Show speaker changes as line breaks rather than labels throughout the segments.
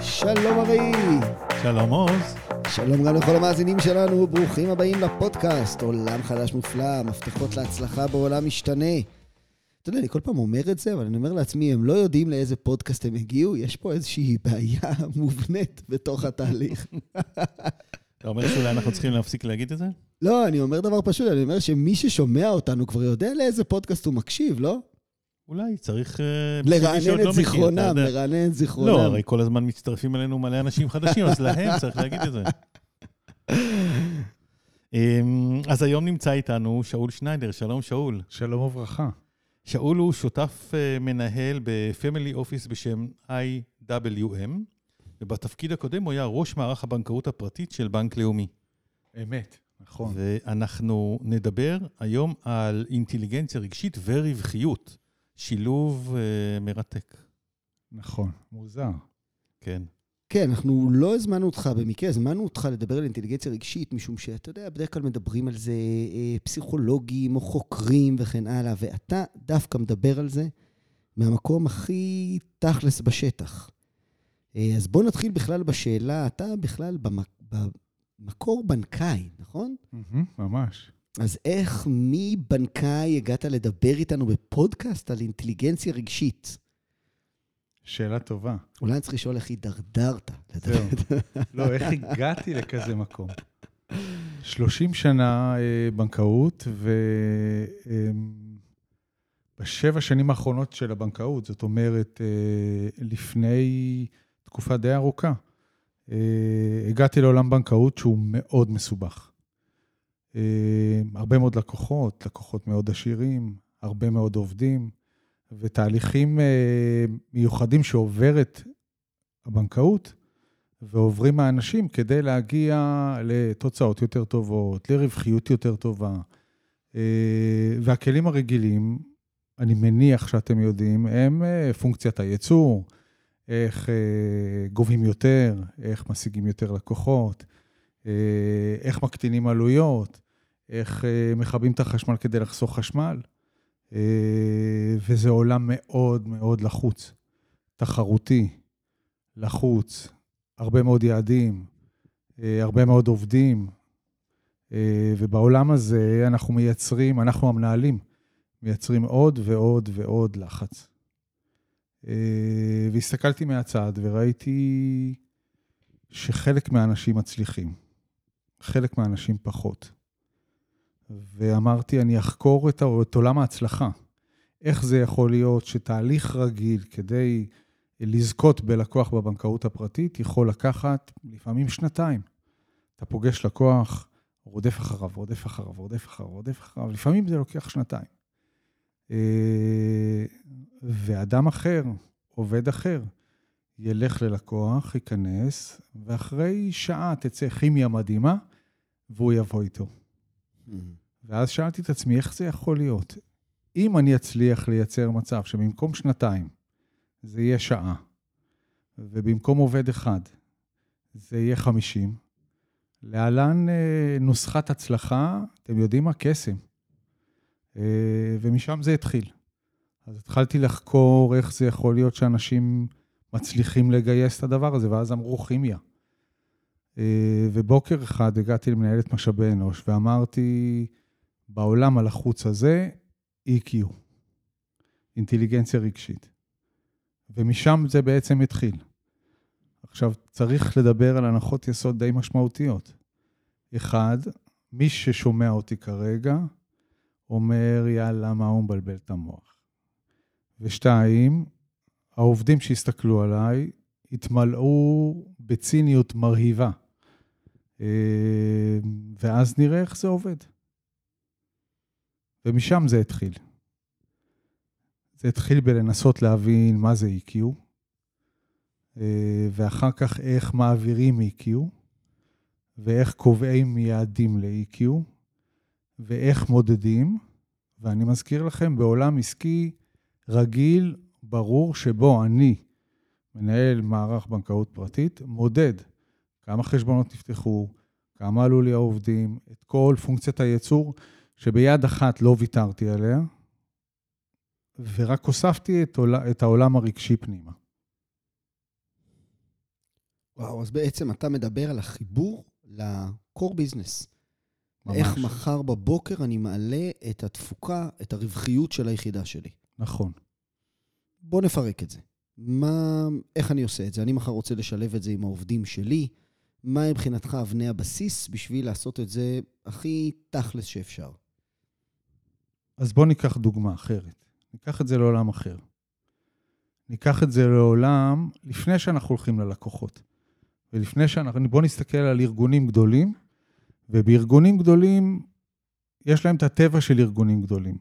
שלום ארי.
שלום עוז.
שלום גם לכל המאזינים שלנו, ברוכים הבאים לפודקאסט, עולם חדש מופלא, מפתחות להצלחה בעולם משתנה. אתה יודע, אני כל פעם אומר את זה, אבל אני אומר לעצמי, הם לא יודעים לאיזה פודקאסט הם הגיעו, יש פה איזושהי בעיה מובנית בתוך התהליך.
אתה אומר שאולי אנחנו צריכים להפסיק להגיד את זה?
לא, אני אומר דבר פשוט, אני אומר שמי ששומע אותנו כבר יודע לאיזה פודקאסט הוא מקשיב, לא?
אולי צריך... אה,
לרענן
לא
את זיכרונם, לרענן את זיכרונם.
לא, הרי כל הזמן מצטרפים אלינו מלא אנשים חדשים, אז להם צריך להגיד את זה. אמ, אז היום נמצא איתנו שאול שניידר. שלום, שאול.
שלום וברכה.
שאול הוא שותף אה, מנהל בפמילי אופיס בשם IWM, ובתפקיד הקודם הוא היה ראש מערך הבנקאות הפרטית של בנק לאומי.
אמת, נכון.
ואנחנו נדבר היום על אינטליגנציה רגשית ורווחיות. שילוב uh, מרתק.
נכון, מוזר.
כן.
כן, אנחנו לא הזמנו אותך במקרה, הזמנו אותך לדבר על אינטליגנציה רגשית, משום שאתה יודע, בדרך כלל מדברים על זה אה, פסיכולוגים או חוקרים וכן הלאה, ואתה דווקא מדבר על זה מהמקום הכי תכלס בשטח. אה, אז בוא נתחיל בכלל בשאלה, אתה בכלל במק... במקור בנקאי, נכון?
ממש.
אז איך מבנקאי הגעת לדבר איתנו בפודקאסט על אינטליגנציה רגשית?
שאלה טובה.
אולי אני צריך לשאול איך הידרדרת.
זהו. לא, איך הגעתי לכזה מקום? 30 שנה אה, בנקאות, ובשבע אמ, שנים האחרונות של הבנקאות, זאת אומרת, אה, לפני תקופה די ארוכה, אה, הגעתי לעולם בנקאות שהוא מאוד מסובך. אה, הרבה מאוד לקוחות, לקוחות מאוד עשירים, הרבה מאוד עובדים, ותהליכים אה, מיוחדים שעוברת הבנקאות ועוברים האנשים כדי להגיע לתוצאות יותר טובות, לרווחיות יותר טובה. והכלים הרגילים, אני מניח שאתם יודעים, הם פונקציית הייצור, איך גובים יותר, איך משיגים יותר לקוחות, איך מקטינים עלויות, איך מכבים את החשמל כדי לחסוך חשמל, וזה עולם מאוד מאוד לחוץ, תחרותי, לחוץ, הרבה מאוד יעדים, הרבה מאוד עובדים, ובעולם הזה אנחנו מייצרים, אנחנו המנהלים, מייצרים עוד ועוד ועוד לחץ. והסתכלתי מהצד וראיתי שחלק מהאנשים מצליחים. חלק מהאנשים פחות. ואמרתי, אני אחקור את עולם ההצלחה. איך זה יכול להיות שתהליך רגיל כדי לזכות בלקוח בבנקאות הפרטית יכול לקחת לפעמים שנתיים. אתה פוגש לקוח, רודף אחריו, רודף אחריו, רודף אחריו, רודף אחריו, לפעמים זה לוקח שנתיים. אה, ואדם אחר, עובד אחר, ילך ללקוח, ייכנס, ואחרי שעה תצא כימיה מדהימה, והוא יבוא איתו. Mm-hmm. ואז שאלתי את עצמי, איך זה יכול להיות? אם אני אצליח לייצר מצב שבמקום שנתיים זה יהיה שעה, ובמקום עובד אחד זה יהיה 50, להלן אה, נוסחת הצלחה, אתם יודעים מה? קסם. אה, ומשם זה התחיל. אז התחלתי לחקור איך זה יכול להיות שאנשים מצליחים לגייס את הדבר הזה, ואז אמרו כימיה. אה, ובוקר אחד הגעתי למנהלת משאבי אנוש ואמרתי, בעולם הלחוץ הזה, EQ, אינטליגנציה רגשית. ומשם זה בעצם התחיל. עכשיו, צריך לדבר על הנחות יסוד די משמעותיות. אחד, מי ששומע אותי כרגע, אומר, יאללה, מה הוא מבלבל את המוח? ושתיים, העובדים שהסתכלו עליי התמלאו בציניות מרהיבה. אה, ואז נראה איך זה עובד. ומשם זה התחיל. זה התחיל בלנסות להבין מה זה EQ, אה, ואחר כך איך מעבירים EQ, ואיך קובעים יעדים ל-EQ, ואיך מודדים. ואני מזכיר לכם, בעולם עסקי רגיל, ברור, שבו אני, מנהל מערך בנקאות פרטית, מודד כמה חשבונות נפתחו, כמה עלו לי העובדים, את כל פונקציית הייצור, שביד אחת לא ויתרתי עליה, ורק הוספתי את, עול, את העולם הרגשי פנימה.
וואו, אז בעצם אתה מדבר על החיבור ל-core business. ממש. איך מחר בבוקר אני מעלה את התפוקה, את הרווחיות של היחידה שלי.
נכון.
בוא נפרק את זה. מה, איך אני עושה את זה? אני מחר רוצה לשלב את זה עם העובדים שלי. מה מבחינתך אבני הבסיס בשביל לעשות את זה הכי תכלס שאפשר?
אז בוא ניקח דוגמה אחרת. ניקח את זה לעולם אחר. ניקח את זה לעולם לפני שאנחנו הולכים ללקוחות. ולפני שאנחנו, בואו נסתכל על ארגונים גדולים, ובארגונים גדולים, יש להם את הטבע של ארגונים גדולים.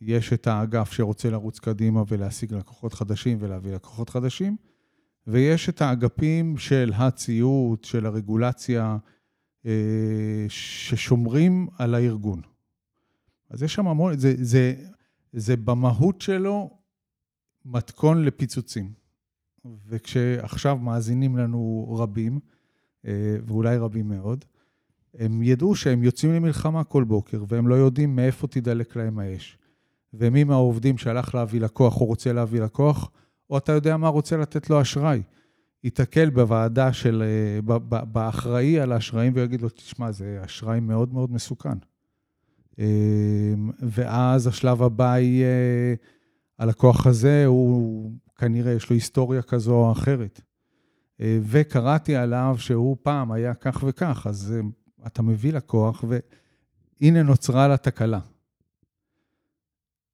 יש את האגף שרוצה לרוץ קדימה ולהשיג לקוחות חדשים ולהביא לקוחות חדשים, ויש את האגפים של הציות, של הרגולציה, אה, ששומרים על הארגון. אז יש שם המון, זה, זה, זה במהות שלו מתכון לפיצוצים. וכשעכשיו מאזינים לנו רבים, אה, ואולי רבים מאוד, הם ידעו שהם יוצאים למלחמה כל בוקר, והם לא יודעים מאיפה תידלק להם האש. ומי מהעובדים שהלך להביא לקוח או רוצה להביא לקוח, או אתה יודע מה רוצה לתת לו אשראי. ייתקל בוועדה של, אה, באחראי על האשראים ויגיד לו, תשמע, זה אשראי מאוד מאוד מסוכן. אה, ואז השלב הבא יהיה, הלקוח הזה, הוא כנראה יש לו היסטוריה כזו או אחרת. אה, וקראתי עליו שהוא פעם היה כך וכך, אז אתה מביא לקוח, והנה נוצרה לה תקלה.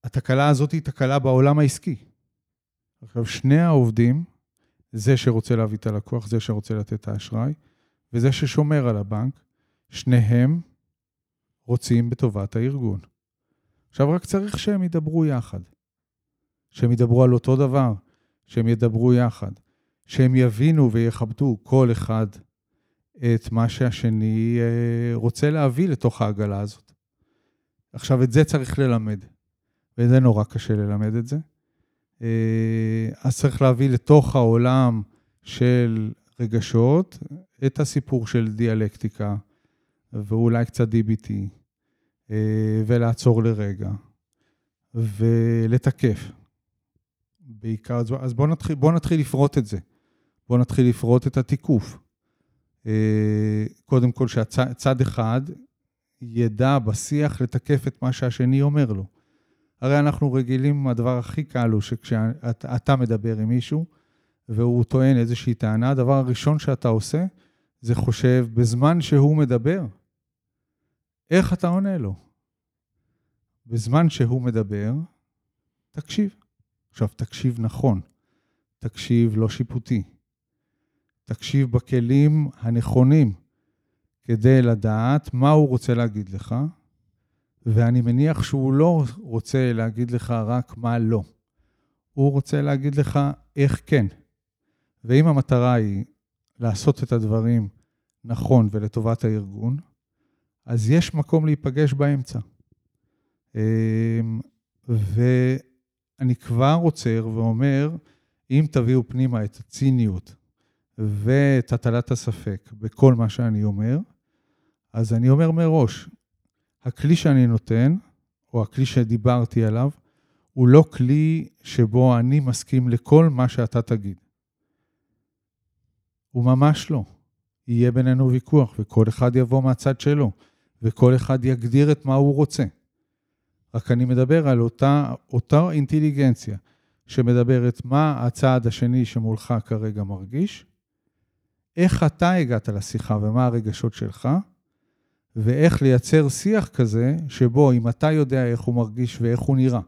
התקלה הזאת היא תקלה בעולם העסקי. עכשיו, שני העובדים, זה שרוצה להביא את הלקוח, זה שרוצה לתת את האשראי, וזה ששומר על הבנק, שניהם רוצים בטובת הארגון. עכשיו, רק צריך שהם ידברו יחד. שהם ידברו על אותו דבר, שהם ידברו יחד. שהם יבינו ויכבדו כל אחד את מה שהשני אה, רוצה להביא לתוך העגלה הזאת. עכשיו, את זה צריך ללמד. וזה נורא קשה ללמד את זה. אה, אז צריך להביא לתוך העולם של רגשות את הסיפור של דיאלקטיקה, ואולי קצת DBT, אה, ולעצור לרגע, ולתקף. בעיקר, אז בואו נתחיל, בוא נתחיל לפרוט את זה. בואו נתחיל לפרוט את התיקוף. אה, קודם כל, שהצד אחד ידע בשיח לתקף את מה שהשני אומר לו. הרי אנחנו רגילים, הדבר הכי קל הוא שכשאתה מדבר עם מישהו והוא טוען איזושהי טענה, הדבר הראשון שאתה עושה זה חושב, בזמן שהוא מדבר, איך אתה עונה לו? בזמן שהוא מדבר, תקשיב. עכשיו, תקשיב נכון, תקשיב לא שיפוטי. תקשיב בכלים הנכונים כדי לדעת מה הוא רוצה להגיד לך, ואני מניח שהוא לא רוצה להגיד לך רק מה לא. הוא רוצה להגיד לך איך כן. ואם המטרה היא לעשות את הדברים נכון ולטובת הארגון, אז יש מקום להיפגש באמצע. אמ, ואני כבר עוצר ואומר, אם תביאו פנימה את הציניות ואת הטלת הספק בכל מה שאני אומר, אז אני אומר מראש, הכלי שאני נותן, או הכלי שדיברתי עליו, הוא לא כלי שבו אני מסכים לכל מה שאתה תגיד. הוא ממש לא. יהיה בינינו ויכוח, וכל אחד יבוא מהצד שלו, וכל אחד יגדיר את מה הוא רוצה. רק אני מדבר על אותה, אותה אינטליגנציה שמדברת מה הצעד השני שמולך כרגע מרגיש, איך אתה הגעת לשיחה ומה הרגשות שלך, ואיך לייצר שיח כזה, שבו אם אתה יודע איך הוא מרגיש ואיך הוא נראה,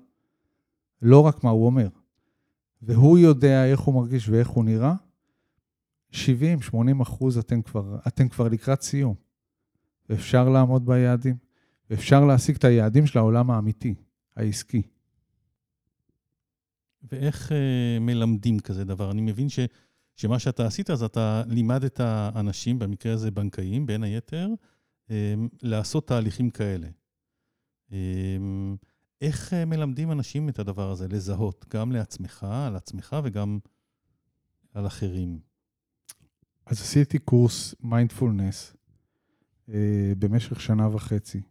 לא רק מה הוא אומר, והוא יודע איך הוא מרגיש ואיך הוא נראה, 70-80 אחוז אתם כבר, אתם כבר לקראת סיום. ואפשר לעמוד ביעדים, ואפשר להשיג את היעדים של העולם האמיתי, העסקי.
ואיך uh, מלמדים כזה דבר? אני מבין ש, שמה שאתה עשית, אז אתה לימדת האנשים, במקרה הזה בנקאים, בין היתר, אמ, לעשות תהליכים כאלה. אמ, איך אה, מלמדים אנשים את הדבר הזה, לזהות, גם לעצמך, על עצמך וגם על אחרים?
אז עשיתי קורס מיינדפולנס, אה, במשך שנה וחצי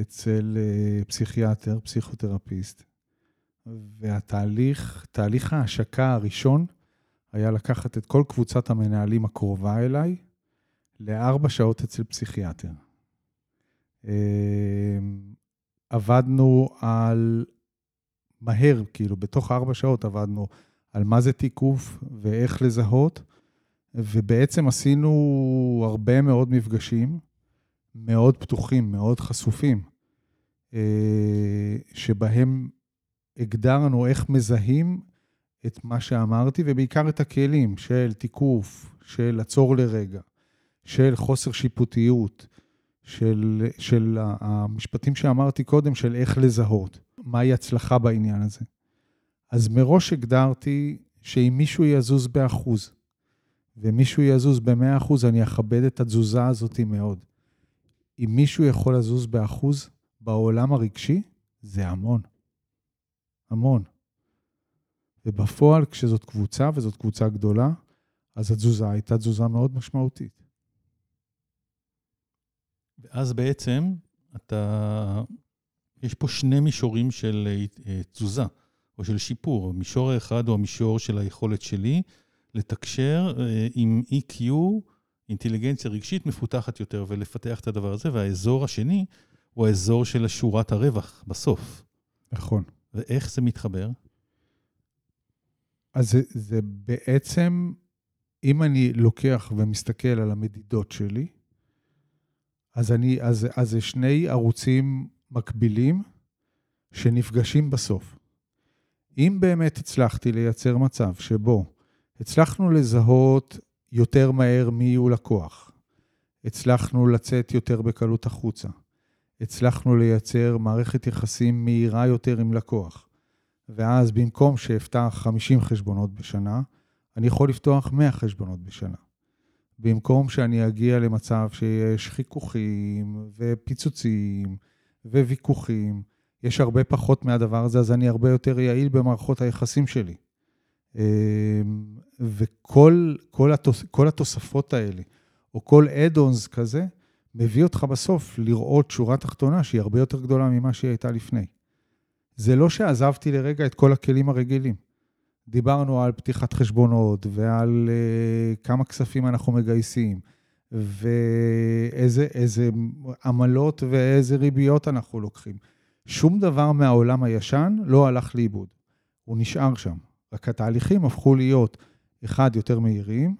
אצל אה, פסיכיאטר, פסיכותרפיסט, והתהליך, תהליך ההשקה הראשון היה לקחת את כל קבוצת המנהלים הקרובה אליי לארבע שעות אצל פסיכיאטר. עבדנו על, מהר, כאילו, בתוך ארבע שעות עבדנו על מה זה תיקוף ואיך לזהות, ובעצם עשינו הרבה מאוד מפגשים, מאוד פתוחים, מאוד חשופים, אה, שבהם הגדרנו איך מזהים את מה שאמרתי, ובעיקר את הכלים של תיקוף, של עצור לרגע, של חוסר שיפוטיות, של, של המשפטים שאמרתי קודם, של איך לזהות, מהי הצלחה בעניין הזה. אז מראש הגדרתי שאם מישהו יזוז באחוז, ומישהו יזוז במאה אחוז, אני אכבד את התזוזה הזאת מאוד. אם מישהו יכול לזוז באחוז בעולם הרגשי, זה המון. המון. ובפועל, כשזאת קבוצה, וזאת קבוצה גדולה, אז התזוזה הייתה תזוזה מאוד משמעותית.
ואז בעצם אתה, יש פה שני מישורים של אה, תזוזה, או של שיפור. המישור האחד הוא המישור של היכולת שלי לתקשר אה, עם EQ, אינטליגנציה רגשית מפותחת יותר, ולפתח את הדבר הזה, והאזור השני הוא האזור של שורת הרווח בסוף.
נכון.
ואיך זה מתחבר?
אז זה, זה בעצם, אם אני לוקח ומסתכל על המדידות שלי, אז, אני, אז, אז זה שני ערוצים מקבילים שנפגשים בסוף. אם באמת הצלחתי לייצר מצב שבו הצלחנו לזהות יותר מהר מי הוא לקוח, הצלחנו לצאת יותר בקלות החוצה, הצלחנו לייצר מערכת יחסים מהירה יותר עם לקוח, ואז במקום שאפתח 50 חשבונות בשנה, אני יכול לפתוח 100 חשבונות בשנה. במקום שאני אגיע למצב שיש חיכוכים ופיצוצים וויכוחים, יש הרבה פחות מהדבר הזה, אז אני הרבה יותר יעיל במערכות היחסים שלי. אמ, וכל כל התוס, כל התוספות האלה, או כל אד-אונס כזה, מביא אותך בסוף לראות שורה תחתונה שהיא הרבה יותר גדולה ממה שהיא הייתה לפני. זה לא שעזבתי לרגע את כל הכלים הרגילים. דיברנו על פתיחת חשבונות ועל uh, כמה כספים אנחנו מגייסים, ואיזה עמלות ואיזה ריביות אנחנו לוקחים. שום דבר מהעולם הישן לא הלך לאיבוד, הוא נשאר שם. רק התהליכים הפכו להיות, אחד, יותר מהירים,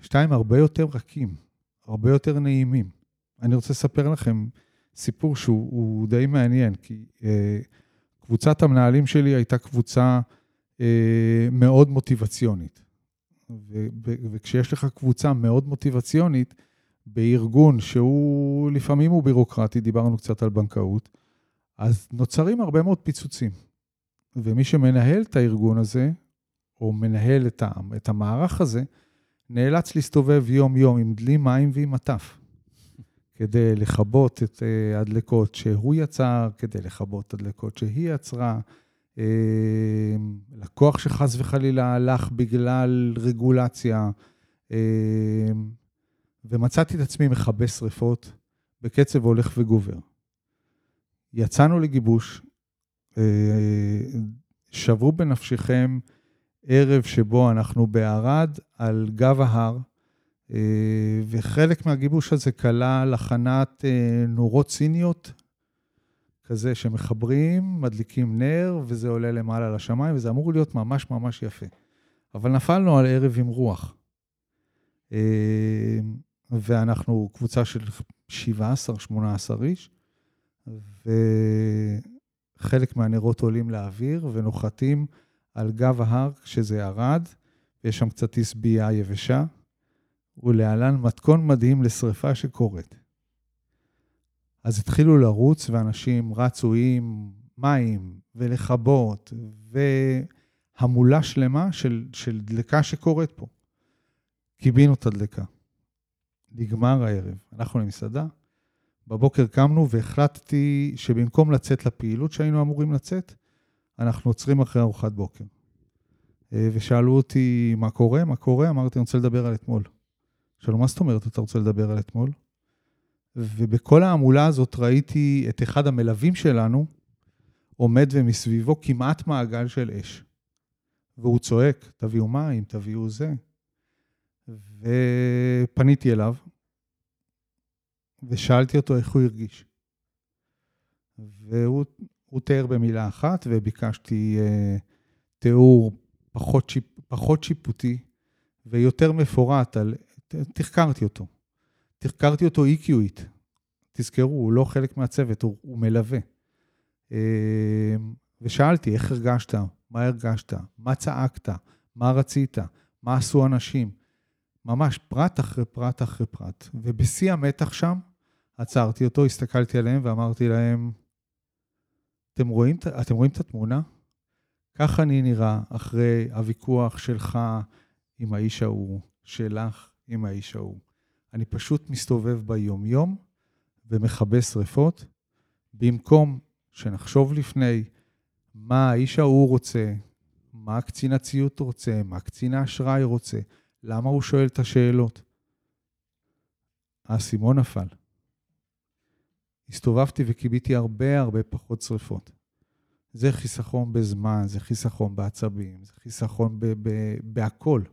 שתיים, הרבה יותר רכים, הרבה יותר נעימים. אני רוצה לספר לכם סיפור שהוא די מעניין, כי uh, קבוצת המנהלים שלי הייתה קבוצה אה, מאוד מוטיבציונית. וכשיש לך קבוצה מאוד מוטיבציונית, בארגון שהוא לפעמים הוא בירוקרטי, דיברנו קצת על בנקאות, אז נוצרים הרבה מאוד פיצוצים. ומי שמנהל את הארגון הזה, או מנהל את, את המערך הזה, נאלץ להסתובב יום-יום עם דלי מים ועם מטף, כדי לכבות את אה, הדלקות שהוא יצר, כדי לכבות הדלקות שהיא יצרה, אמ, לקוח שחס וחלילה הלך בגלל רגולציה, אמ, ומצאתי את עצמי מכבה שריפות בקצב הולך וגובר. יצאנו לגיבוש, אה, שברו בנפשכם ערב שבו אנחנו בערד, על גב ההר, אה, וחלק מהגיבוש הזה כלל הכנת אה, נורות ציניות כזה שמחברים, מדליקים נר, וזה עולה למעלה לשמיים, וזה אמור להיות ממש ממש יפה. אבל נפלנו על ערב עם רוח. אה, ואנחנו קבוצה של 17-18 איש, וחלק מהנרות עולים לאוויר ונוחתים על גב ההר כשזה ירד, ויש שם קצת עשבייה יבשה, ולהלן מתכון מדהים לשרפה שקורית. אז התחילו לרוץ, ואנשים רצו עם מים ולכבות, והמולה שלמה של, של דלקה שקורית פה. קיבינו את הדלקה. נגמר הערב, הלכנו למסעדה, בבוקר קמנו והחלטתי שבמקום לצאת לפעילות שהיינו אמורים לצאת, אנחנו עוצרים אחרי ארוחת בוקר. אה, ושאלו אותי, מה קורה? מה קורה? אמרתי, אני רוצה לדבר על אתמול. שאלו, מה זאת אומרת אתה רוצה לדבר על אתמול? ובכל ההמולה הזאת ראיתי את אחד המלווים שלנו עומד ומסביבו כמעט מעגל של אש. והוא צועק, תביאו מים, תביאו זה. ופניתי אליו, ושאלתי אותו איך הוא הרגיש. והוא תיאר במילה אחת, וביקשתי uh, תיאור פחות, שיפ, פחות שיפוטי ויותר מפורט על... תחקרתי אותו. תחקרתי אותו איקיואית. תזכרו, הוא לא חלק מהצוות, הוא, הוא מלווה. Uh, ושאלתי, איך הרגשת? מה הרגשת? מה צעקת? מה רצית? מה עשו אנשים? ממש פרט אחרי פרט אחרי פרט. ובשיא המתח שם, עצרתי אותו, הסתכלתי עליהם ואמרתי להם, אתם רואים, אתם רואים את התמונה? ככה אני נראה אחרי הוויכוח שלך עם האיש ההוא, שלך עם האיש ההוא. אני פשוט מסתובב ביום-יום ומכבה שרפות, במקום שנחשוב לפני מה האיש ההוא רוצה, מה קצין הציות רוצה, מה קצין האשראי רוצה, למה הוא שואל את השאלות. האסימון נפל. הסתובבתי וקיביתי הרבה הרבה פחות שריפות. זה חיסכון בזמן, זה חיסכון בעצבים, זה חיסכון בהכול.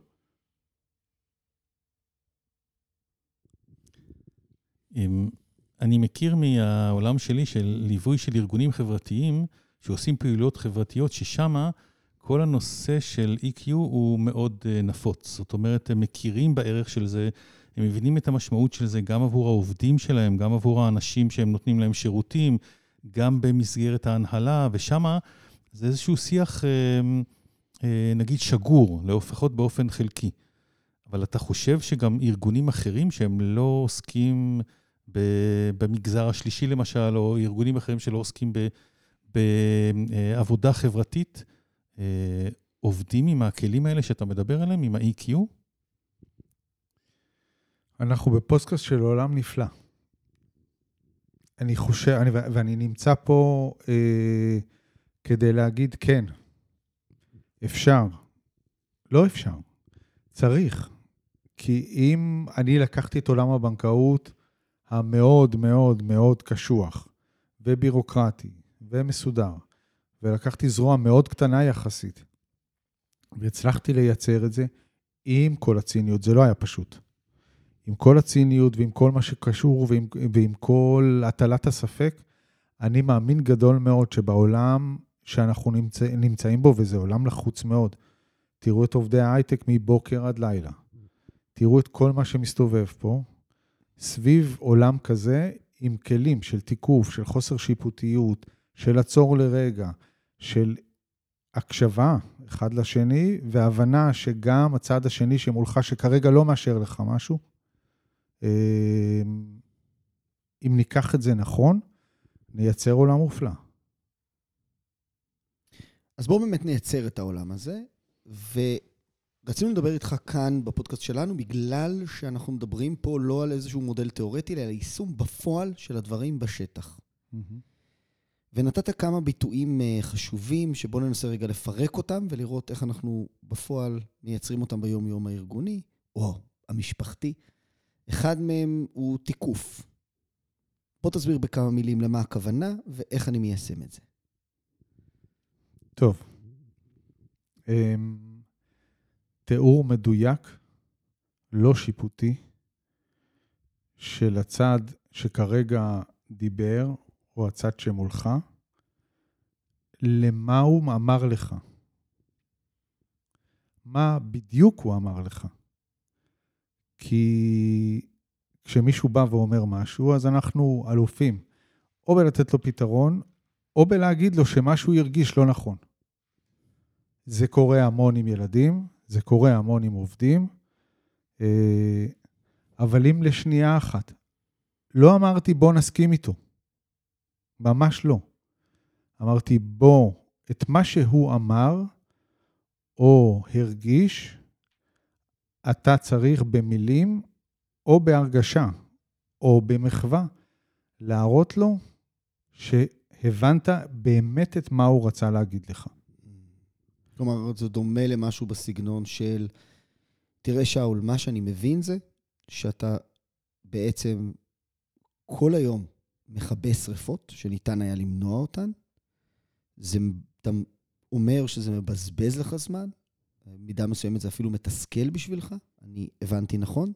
אני מכיר מהעולם שלי של ליווי של ארגונים חברתיים שעושים פעילויות חברתיות, ששם כל הנושא של EQ הוא מאוד אה, נפוץ. זאת אומרת, הם מכירים בערך של זה, הם מבינים את המשמעות של זה גם עבור העובדים שלהם, גם עבור האנשים שהם נותנים להם שירותים, גם במסגרת ההנהלה, ושם זה איזשהו שיח, אה, אה, נגיד, שגור, לפחות באופן חלקי. אבל אתה חושב שגם ארגונים אחרים שהם לא עוסקים במגזר השלישי למשל, או ארגונים אחרים שלא עוסקים בעבודה חברתית, עובדים עם הכלים האלה שאתה מדבר עליהם, עם ה-EQ?
אנחנו בפודקאסט של עולם נפלא. אני חושב, אני, ואני נמצא פה אה, כדי להגיד כן, אפשר. לא אפשר, צריך. כי אם אני לקחתי את עולם הבנקאות המאוד מאוד מאוד קשוח ובירוקרטי ומסודר, ולקחתי זרוע מאוד קטנה יחסית, והצלחתי לייצר את זה עם כל הציניות, זה לא היה פשוט. עם כל הציניות ועם כל מה שקשור ועם, ועם כל הטלת הספק, אני מאמין גדול מאוד שבעולם שאנחנו נמצא, נמצאים בו, וזה עולם לחוץ מאוד, תראו את עובדי ההייטק מבוקר עד לילה. תראו את כל מה שמסתובב פה, סביב עולם כזה, עם כלים של תיקוף, של חוסר שיפוטיות, של עצור לרגע, של הקשבה אחד לשני, והבנה שגם הצד השני שמולך, שכרגע לא מאשר לך משהו, אמ, אם ניקח את זה נכון, נייצר עולם מופלא.
אז בואו באמת נייצר את העולם הזה, ורצינו לדבר איתך כאן בפודקאסט שלנו, בגלל שאנחנו מדברים פה לא על איזשהו מודל תיאורטי, אלא על יישום בפועל של הדברים בשטח. Mm-hmm. ונתת כמה ביטויים אה, חשובים, שבואו ננסה רגע לפרק אותם ולראות איך אנחנו בפועל מייצרים אותם ביום-יום הארגוני, או המשפחתי. אחד מהם הוא תיקוף. בוא תסביר בכמה מילים למה הכוונה ואיך אני מיישם את זה.
טוב. אמ, תיאור מדויק, לא שיפוטי, של הצד שכרגע דיבר, או הצד שמולך, למה הוא אמר לך. מה בדיוק הוא אמר לך. כי כשמישהו בא ואומר משהו, אז אנחנו אלופים או בלתת לו פתרון, או בלהגיד לו שמשהו ירגיש לא נכון. זה קורה המון עם ילדים, זה קורה המון עם עובדים, אה, אבל אם לשנייה אחת לא אמרתי בוא נסכים איתו, ממש לא. אמרתי בוא, את מה שהוא אמר או הרגיש, אתה צריך במילים או בהרגשה או במחווה להראות לו שהבנת באמת את מה הוא רצה להגיד לך.
כלומר, זה דומה למשהו בסגנון של, תראה, שאול, מה שאני מבין זה שאתה בעצם כל היום מכבה שרפות, שניתן היה למנוע אותן. זה, אתה אומר שזה מבזבז לך זמן, במידה מסוימת זה אפילו מתסכל בשבילך, אני הבנתי נכון?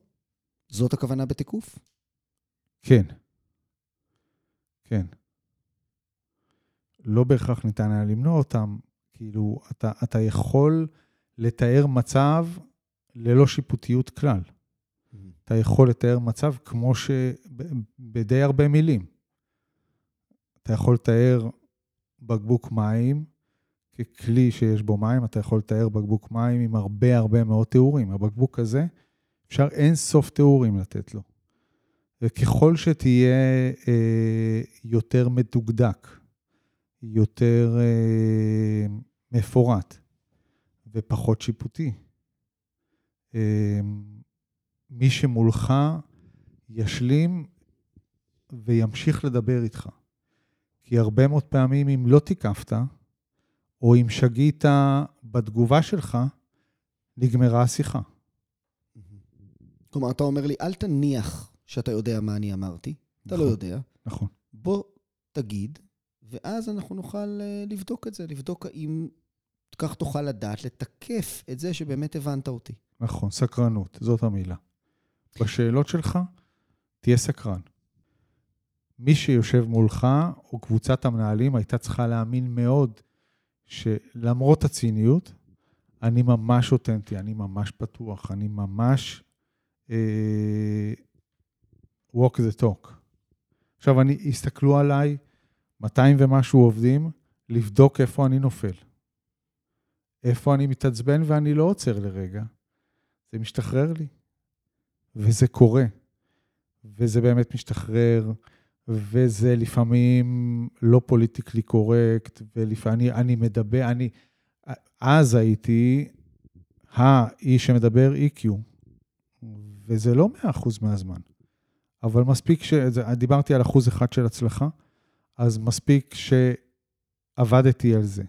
זאת הכוונה בתיקוף?
כן. כן. לא בהכרח ניתן היה למנוע אותם, כאילו, אתה, אתה יכול לתאר מצב ללא שיפוטיות כלל. אתה יכול לתאר מצב כמו ש... בדי הרבה מילים. אתה יכול לתאר בקבוק מים ככלי שיש בו מים, אתה יכול לתאר בקבוק מים עם הרבה הרבה מאוד תיאורים. הבקבוק הזה, אפשר אין סוף תיאורים לתת לו. וככל שתהיה אה, יותר מדוקדק, יותר אה, מפורט ופחות שיפוטי, אה, מי שמולך ישלים וימשיך לדבר איתך. כי הרבה מאוד פעמים, אם לא תיקפת, או אם שגית בתגובה שלך, נגמרה השיחה.
כלומר, אתה אומר לי, אל תניח שאתה יודע מה אני אמרתי. אתה לא
נכון.
יודע.
נכון.
בוא תגיד, ואז אנחנו נוכל אה, לבדוק את זה, לבדוק האם כך תוכל לדעת, לתקף את זה שבאמת הבנת אותי.
נכון, סקרנות, זאת המילה. בשאלות שלך, תהיה סקרן. מי שיושב מולך, או קבוצת המנהלים, הייתה צריכה להאמין מאוד שלמרות הציניות, אני ממש אותנטי, אני ממש פתוח, אני ממש אה, walk the talk. עכשיו, אני, הסתכלו עליי 200 ומשהו עובדים, לבדוק איפה אני נופל. איפה אני מתעצבן ואני לא עוצר לרגע. זה משתחרר לי. וזה קורה. וזה באמת משתחרר, וזה לפעמים לא פוליטיקלי קורקט, ולפעמים אני, מדבר, אני... אז הייתי האיש שמדבר EQ, וזה לא 100% מהזמן. אבל מספיק ש... דיברתי על אחוז אחד של הצלחה, אז מספיק שעבדתי על זה.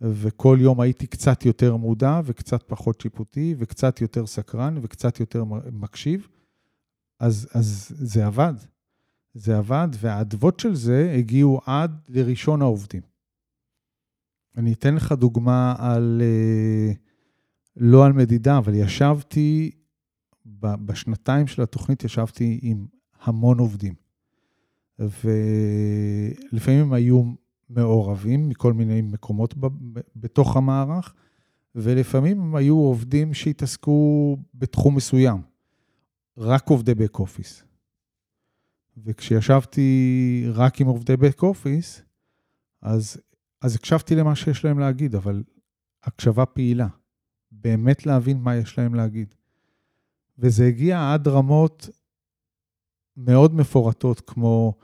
וכל יום הייתי קצת יותר מודע וקצת פחות שיפוטי וקצת יותר סקרן וקצת יותר מקשיב, אז, אז זה עבד. זה עבד, והאדוות של זה הגיעו עד לראשון העובדים. אני אתן לך דוגמה על, אה, לא על מדידה, אבל ישבתי, בשנתיים של התוכנית ישבתי עם המון עובדים. ולפעמים הם היו מעורבים מכל מיני מקומות ב- בתוך המערך, ולפעמים הם היו עובדים שהתעסקו בתחום מסוים, רק עובדי בק אופיס. וכשישבתי רק עם עובדי בק אופיס, אז, אז הקשבתי למה שיש להם להגיד, אבל הקשבה פעילה. באמת להבין מה יש להם להגיד. וזה הגיע עד רמות מאוד מפורטות, כמו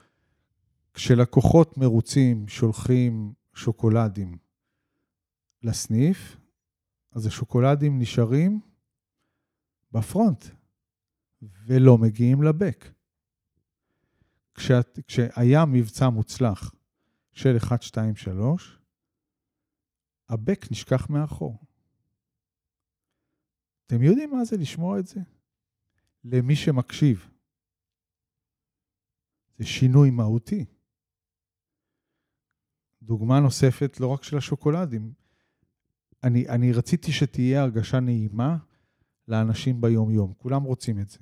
כשלקוחות מרוצים שולחים שוקולדים לסניף, אז השוקולדים נשארים בפרונט ולא מגיעים לבק. כשאת, כשהיה מבצע מוצלח של 1, 2, 3, הבק נשכח מאחור. אתם יודעים מה זה לשמוע את זה? למי שמקשיב. זה שינוי מהותי. דוגמה נוספת, לא רק של השוקולדים. אני, אני רציתי שתהיה הרגשה נעימה לאנשים ביום-יום. כולם רוצים את זה.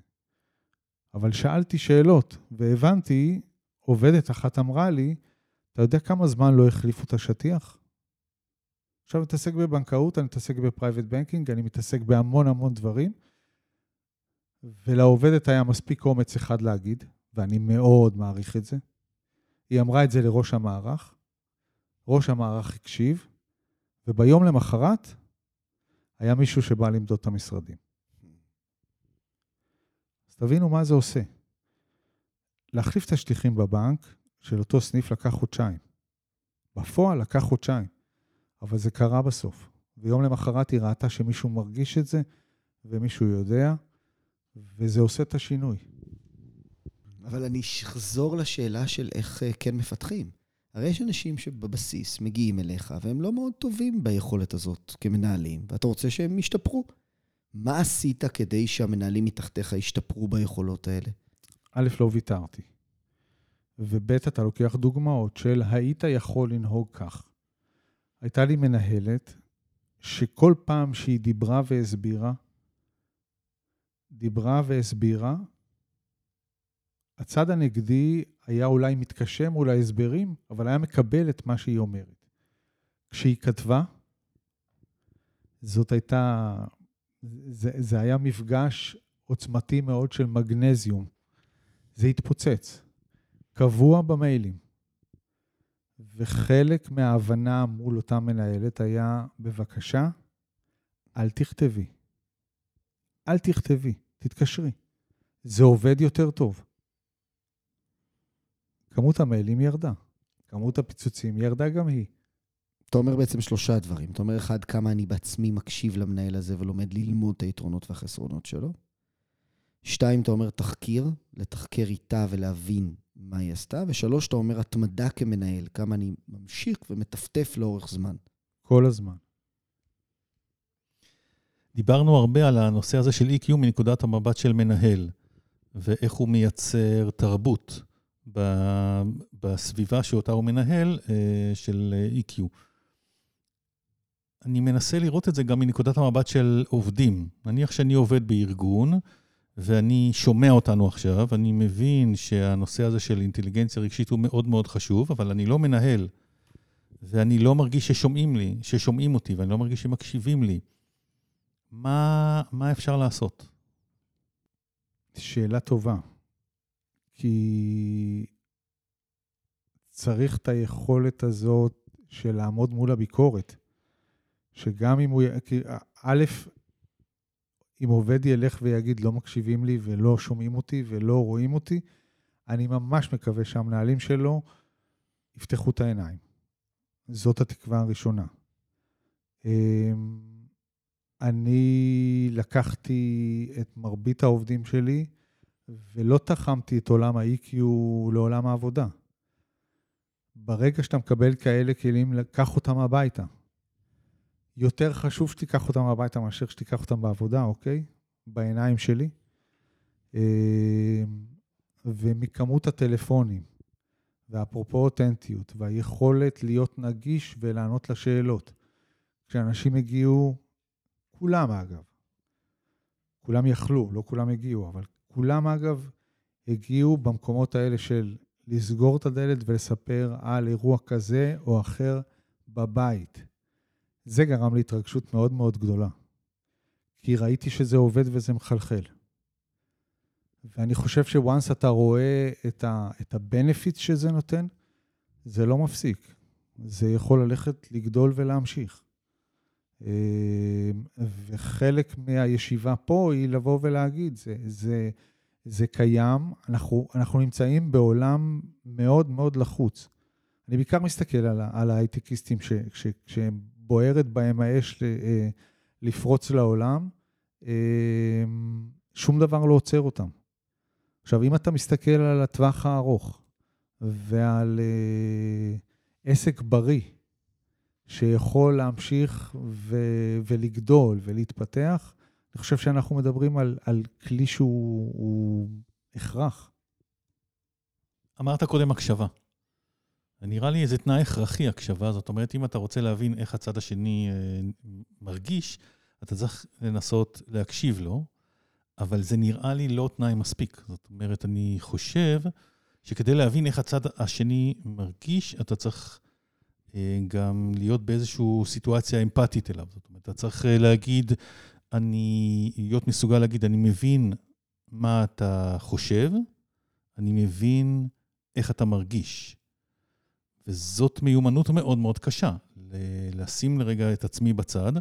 אבל שאלתי שאלות, והבנתי, עובדת אחת אמרה לי, אתה יודע כמה זמן לא החליפו את השטיח? עכשיו אני מתעסק בבנקאות, אני מתעסק ב private banking, אני מתעסק בהמון המון דברים, ולעובדת היה מספיק אומץ אחד להגיד, ואני מאוד מעריך את זה. היא אמרה את זה לראש המערך, ראש המערך הקשיב, וביום למחרת היה מישהו שבא למדוד את המשרדים. אז תבינו מה זה עושה. להחליף את השטיחים בבנק של אותו סניף לקח חודשיים. בפועל לקח חודשיים, אבל זה קרה בסוף. ויום למחרת היא ראתה שמישהו מרגיש את זה, ומישהו יודע, וזה עושה את השינוי.
אבל אני אחזור לשאלה של איך אה, כן מפתחים. הרי יש אנשים שבבסיס מגיעים אליך, והם לא מאוד טובים ביכולת הזאת כמנהלים, ואתה רוצה שהם ישתפרו. מה עשית כדי שהמנהלים מתחתיך ישתפרו ביכולות האלה?
א', לא ויתרתי. וב' אתה לוקח דוגמאות של היית יכול לנהוג כך. הייתה לי מנהלת שכל פעם שהיא דיברה והסבירה, דיברה והסבירה, הצד הנגדי היה אולי מתקשה מול ההסברים, אבל היה מקבל את מה שהיא אומרת. כשהיא כתבה, זאת הייתה, זה, זה היה מפגש עוצמתי מאוד של מגנזיום. זה התפוצץ, קבוע במיילים. וחלק מההבנה מול אותה מנהלת היה, בבקשה, אל תכתבי. אל תכתבי, תתקשרי. זה עובד יותר טוב. כמות המיילים ירדה, כמות הפיצוצים ירדה גם היא.
אתה אומר בעצם שלושה דברים. אתה אומר, אחד, כמה אני בעצמי מקשיב למנהל הזה ולומד ללמוד את היתרונות והחסרונות שלו. שתיים, אתה אומר, תחקיר, לתחקר איתה ולהבין מה היא עשתה. ושלוש, אתה אומר, התמדה כמנהל, כמה אני ממשיך ומטפטף לאורך זמן.
כל הזמן.
דיברנו הרבה על הנושא הזה של EQ מנקודת המבט של מנהל, ואיך הוא מייצר תרבות בסביבה שאותה הוא מנהל אה, של EQ. אני מנסה לראות את זה גם מנקודת המבט של עובדים. נניח שאני עובד בארגון, ואני שומע אותנו עכשיו, אני מבין שהנושא הזה של אינטליגנציה רגשית הוא מאוד מאוד חשוב, אבל אני לא מנהל, ואני לא מרגיש ששומעים לי, ששומעים אותי, ואני לא מרגיש שמקשיבים לי. מה, מה אפשר לעשות?
שאלה טובה. כי צריך את היכולת הזאת של לעמוד מול הביקורת. שגם אם הוא, כי א', אם עובד ילך ויגיד, לא מקשיבים לי ולא שומעים אותי ולא רואים אותי, אני ממש מקווה שהמנהלים שלו יפתחו את העיניים. זאת התקווה הראשונה. אמ, אני לקחתי את מרבית העובדים שלי ולא תחמתי את עולם ה-EQ לעולם העבודה. ברגע שאתה מקבל כאלה כלים, קח אותם הביתה. יותר חשוב שתיקח אותם הביתה מאשר שתיקח אותם בעבודה, אוקיי? בעיניים שלי. אה, ומכמות הטלפונים, ואפרופו אותנטיות, והיכולת להיות נגיש ולענות לשאלות. כשאנשים הגיעו, כולם אגב, כולם יכלו, לא כולם הגיעו, אבל כולם אגב הגיעו במקומות האלה של לסגור את הדלת ולספר על אירוע כזה או אחר בבית. זה גרם להתרגשות מאוד מאוד גדולה. כי ראיתי שזה עובד וזה מחלחל. ואני חושב שוואנס אתה רואה את, ה, את ה-benefit שזה נותן, זה לא מפסיק. זה יכול ללכת לגדול ולהמשיך. אה, וחלק מהישיבה פה היא לבוא ולהגיד, זה, זה, זה קיים, אנחנו, אנחנו נמצאים בעולם מאוד מאוד לחוץ. אני בעיקר מסתכל על, על ההייטקיסטים שהם בוערת בהם האש אה, לפרוץ לעולם, אה, שום דבר לא עוצר אותם. עכשיו, אם אתה מסתכל על הטווח הארוך ועל אה, עסק בריא, שיכול להמשיך ו- ולגדול ולהתפתח, אני חושב שאנחנו מדברים על, על כלי שהוא הכרח.
אמרת קודם הקשבה. נראה לי איזה תנאי הכרחי, הקשבה. זאת אומרת, אם אתה רוצה להבין איך הצד השני אה, מרגיש, אתה צריך לנסות להקשיב לו, אבל זה נראה לי לא תנאי מספיק. זאת אומרת, אני חושב שכדי להבין איך הצד השני מרגיש, אתה צריך גם להיות באיזושהי סיטואציה אמפתית אליו. זאת אומרת, אתה צריך אה, להגיד, אני, להיות מסוגל להגיד, אני מבין מה אתה חושב, אני מבין איך אתה מרגיש. וזאת מיומנות מאוד מאוד קשה, לשים לרגע את עצמי בצד,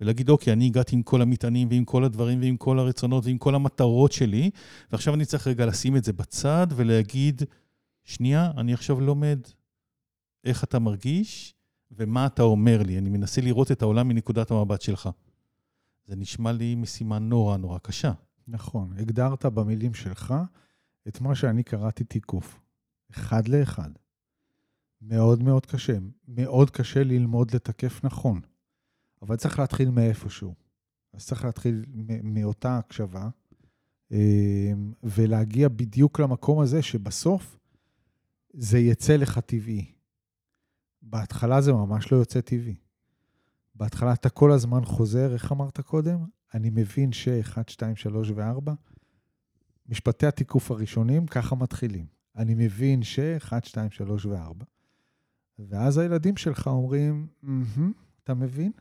ולהגיד, אוקיי, אני הגעתי עם כל המטענים ועם כל הדברים ועם כל הרצונות ועם כל המטרות שלי, ועכשיו אני צריך רגע לשים את זה בצד ולהגיד, שנייה, אני עכשיו לומד איך אתה מרגיש ומה אתה אומר לי. אני מנסה לראות את העולם מנקודת המבט שלך. זה נשמע לי משימה נורא נורא קשה.
נכון, הגדרת במילים שלך את מה שאני קראתי תיקוף. אחד לאחד. מאוד מאוד קשה. מאוד קשה ללמוד לתקף נכון. אבל צריך להתחיל מאיפשהו. אז צריך להתחיל מאותה הקשבה, אמ, ולהגיע בדיוק למקום הזה שבסוף זה יצא לך טבעי. בהתחלה זה ממש לא יוצא טבעי. בהתחלה אתה כל הזמן חוזר, איך אמרת קודם? אני מבין ש-1, 2, 3 ו-4, משפטי התיקוף הראשונים, ככה מתחילים. אני מבין ש-1, 2, 3 ו-4. ואז הילדים שלך אומרים, mm-hmm, אתה מבין?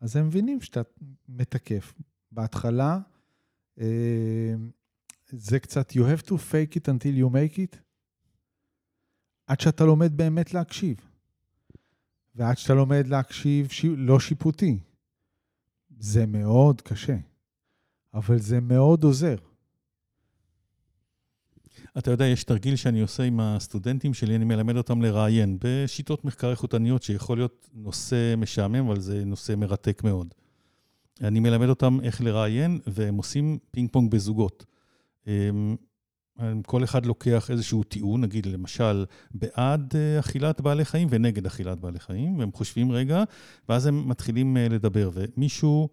אז הם מבינים שאתה מתקף. בהתחלה, אה, זה קצת, you have to fake it until you make it, עד שאתה לומד באמת להקשיב. ועד שאתה לומד להקשיב ש... לא שיפוטי. זה מאוד קשה, אבל זה מאוד עוזר.
אתה יודע, יש תרגיל שאני עושה עם הסטודנטים שלי, אני מלמד אותם לראיין בשיטות מחקר איכותניות, שיכול להיות נושא משעמם, אבל זה נושא מרתק מאוד. אני מלמד אותם איך לראיין, והם עושים פינג פונג בזוגות. כל אחד לוקח איזשהו טיעון, נגיד למשל, בעד אה, אכילת בעלי חיים ונגד אכילת בעלי חיים, והם חושבים רגע, ואז הם מתחילים אה, לדבר, ומישהו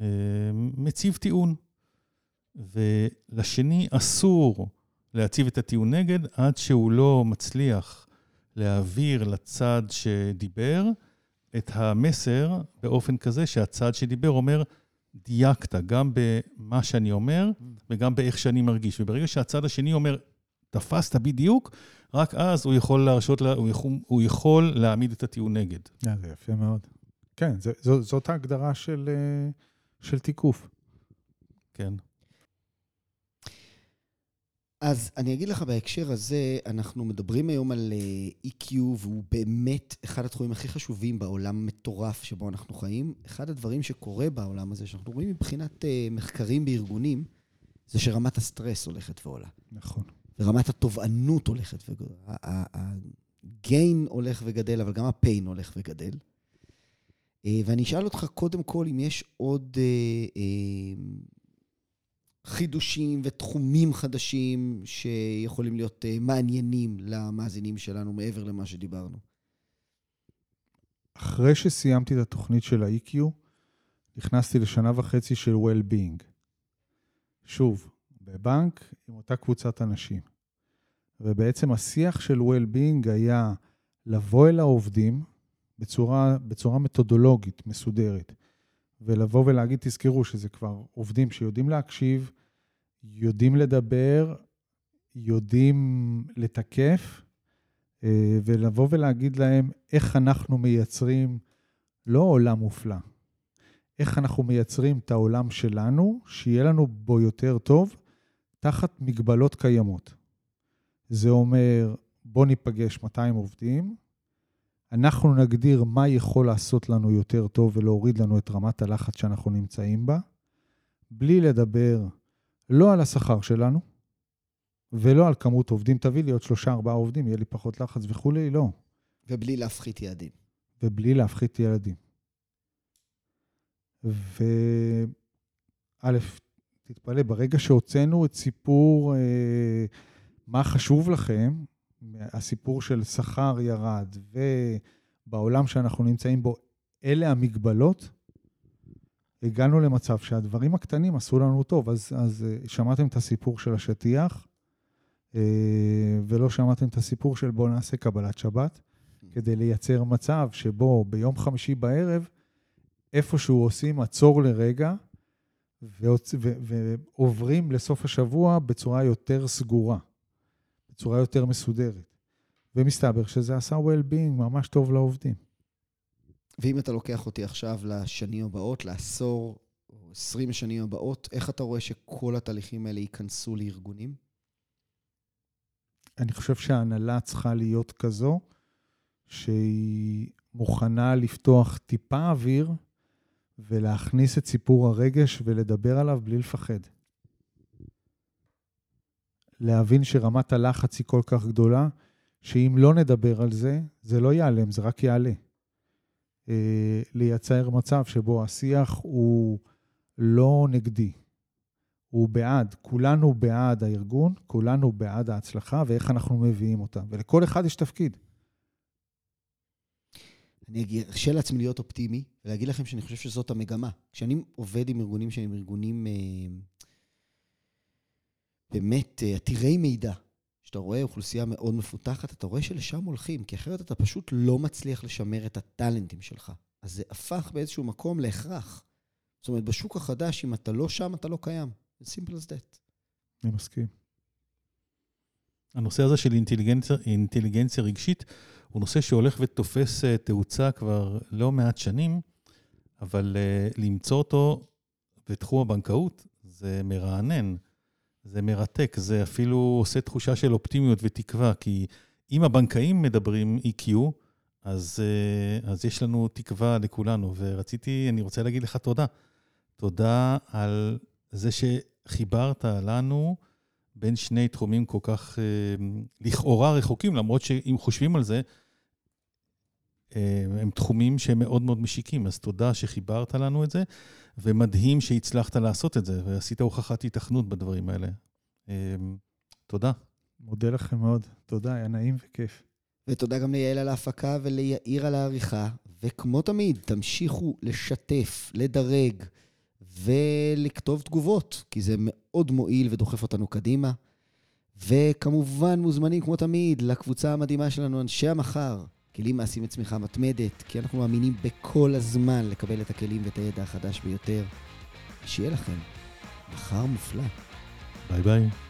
אה, מציב טיעון, ולשני אסור להציב את הטיעון נגד עד שהוא לא מצליח להעביר לצד שדיבר את המסר באופן כזה שהצד שדיבר אומר, דייקת, גם במה שאני אומר וגם באיך שאני מרגיש. וברגע שהצד השני אומר, תפסת בדיוק, רק אז הוא יכול להרשות, לה, הוא, יכול, הוא יכול להעמיד את הטיעון נגד.
זה יפה מאוד. כן, זה, זו, זאת ההגדרה של, אה, של תיקוף.
כן.
אז אני אגיד לך בהקשר הזה, אנחנו מדברים היום על אה, EQ, והוא באמת אחד התחומים הכי חשובים בעולם המטורף שבו אנחנו חיים. אחד הדברים שקורה בעולם הזה, שאנחנו רואים מבחינת uh, מחקרים בארגונים, זה שרמת הסטרס הולכת ועולה.
נכון.
ורמת התובענות הולכת וגדל. הגיין הולך וגדל, אבל גם הפיין הולך וגדל. Uh, ואני אשאל אותך קודם כל אם יש עוד... חידושים ותחומים חדשים שיכולים להיות uh, מעניינים למאזינים שלנו מעבר למה שדיברנו.
אחרי שסיימתי את התוכנית של ה-EQ, נכנסתי לשנה וחצי של well-being. שוב, בבנק עם אותה קבוצת אנשים. ובעצם השיח של well-being היה לבוא אל העובדים בצורה, בצורה מתודולוגית, מסודרת, ולבוא ולהגיד, תזכרו שזה כבר עובדים שיודעים להקשיב, יודעים לדבר, יודעים לתקף, אה, ולבוא ולהגיד להם איך אנחנו מייצרים לא עולם מופלא, איך אנחנו מייצרים את העולם שלנו, שיהיה לנו בו יותר טוב, תחת מגבלות קיימות. זה אומר, בוא ניפגש 200 עובדים, אנחנו נגדיר מה יכול לעשות לנו יותר טוב ולהוריד לנו את רמת הלחץ שאנחנו נמצאים בה, בלי לדבר לא על השכר שלנו, ולא על כמות עובדים. תביא לי עוד שלושה, ארבעה עובדים, יהיה לי פחות לחץ וכולי, לא.
ובלי להפחית יעדים.
ובלי להפחית ילדים. וא', תתפלא, ברגע שהוצאנו את סיפור אה, מה חשוב לכם, הסיפור של שכר ירד, ובעולם שאנחנו נמצאים בו, אלה המגבלות, הגענו למצב שהדברים הקטנים עשו לנו טוב. אז, אז אה, שמעתם את הסיפור של השטיח, אה, ולא שמעתם את הסיפור של בואו נעשה קבלת שבת, כדי לייצר מצב שבו ביום חמישי בערב, איפשהו עושים עצור לרגע, ועוברים לסוף השבוע בצורה יותר סגורה, בצורה יותר מסודרת. ומסתבר שזה עשה well-being ממש טוב לעובדים.
ואם אתה לוקח אותי עכשיו לשנים הבאות, לעשור או עשרים שנים הבאות, איך אתה רואה שכל התהליכים האלה ייכנסו לארגונים?
אני חושב שההנהלה צריכה להיות כזו שהיא מוכנה לפתוח טיפה אוויר ולהכניס את סיפור הרגש ולדבר עליו בלי לפחד. להבין שרמת הלחץ היא כל כך גדולה, שאם לא נדבר על זה, זה לא ייעלם, זה רק יעלה. אה, לייצר מצב שבו השיח הוא לא נגדי, הוא בעד. כולנו בעד הארגון, כולנו בעד ההצלחה ואיך אנחנו מביאים אותה. ולכל אחד יש תפקיד.
אני ארשה לעצמי להיות אופטימי ולהגיד לכם שאני חושב שזאת המגמה. כשאני עובד עם ארגונים שהם ארגונים אה, באמת אה, עתירי מידע, כשאתה רואה אוכלוסייה מאוד מפותחת, אתה רואה שלשם הולכים, כי אחרת אתה פשוט לא מצליח לשמר את הטאלנטים שלך. אז זה הפך באיזשהו מקום להכרח. זאת אומרת, בשוק החדש, אם אתה לא שם, אתה לא קיים. זה simple as that.
אני מסכים.
הנושא הזה של אינטליגנציה, אינטליגנציה רגשית הוא נושא שהולך ותופס אה, תאוצה כבר לא מעט שנים, אבל uh, למצוא אותו בתחום הבנקאות זה מרענן, זה מרתק, זה אפילו עושה תחושה של אופטימיות ותקווה, כי אם הבנקאים מדברים EQ, אז, uh, אז יש לנו תקווה לכולנו, ורציתי, אני רוצה להגיד לך תודה. תודה על זה שחיברת לנו בין שני תחומים כל כך uh, לכאורה רחוקים, למרות שאם חושבים על זה, אה, הם תחומים שהם מאוד מאוד משיקים, אז תודה שחיברת לנו את זה, ומדהים שהצלחת לעשות את זה, ועשית הוכחת התכנות בדברים האלה. אה, תודה.
מודה לכם מאוד. תודה, היה נעים וכיף.
ותודה גם ליעל על ההפקה וליאיר על העריכה. וכמו תמיד, תמשיכו לשתף, לדרג ולכתוב תגובות, כי זה מאוד מועיל ודוחף אותנו קדימה. וכמובן, מוזמנים כמו תמיד לקבוצה המדהימה שלנו, אנשי המחר. כלים מעשיים לצמיחה מתמדת, כי אנחנו מאמינים בכל הזמן לקבל את הכלים ואת הידע החדש ביותר. שיהיה לכם מחר מופלא.
ביי ביי.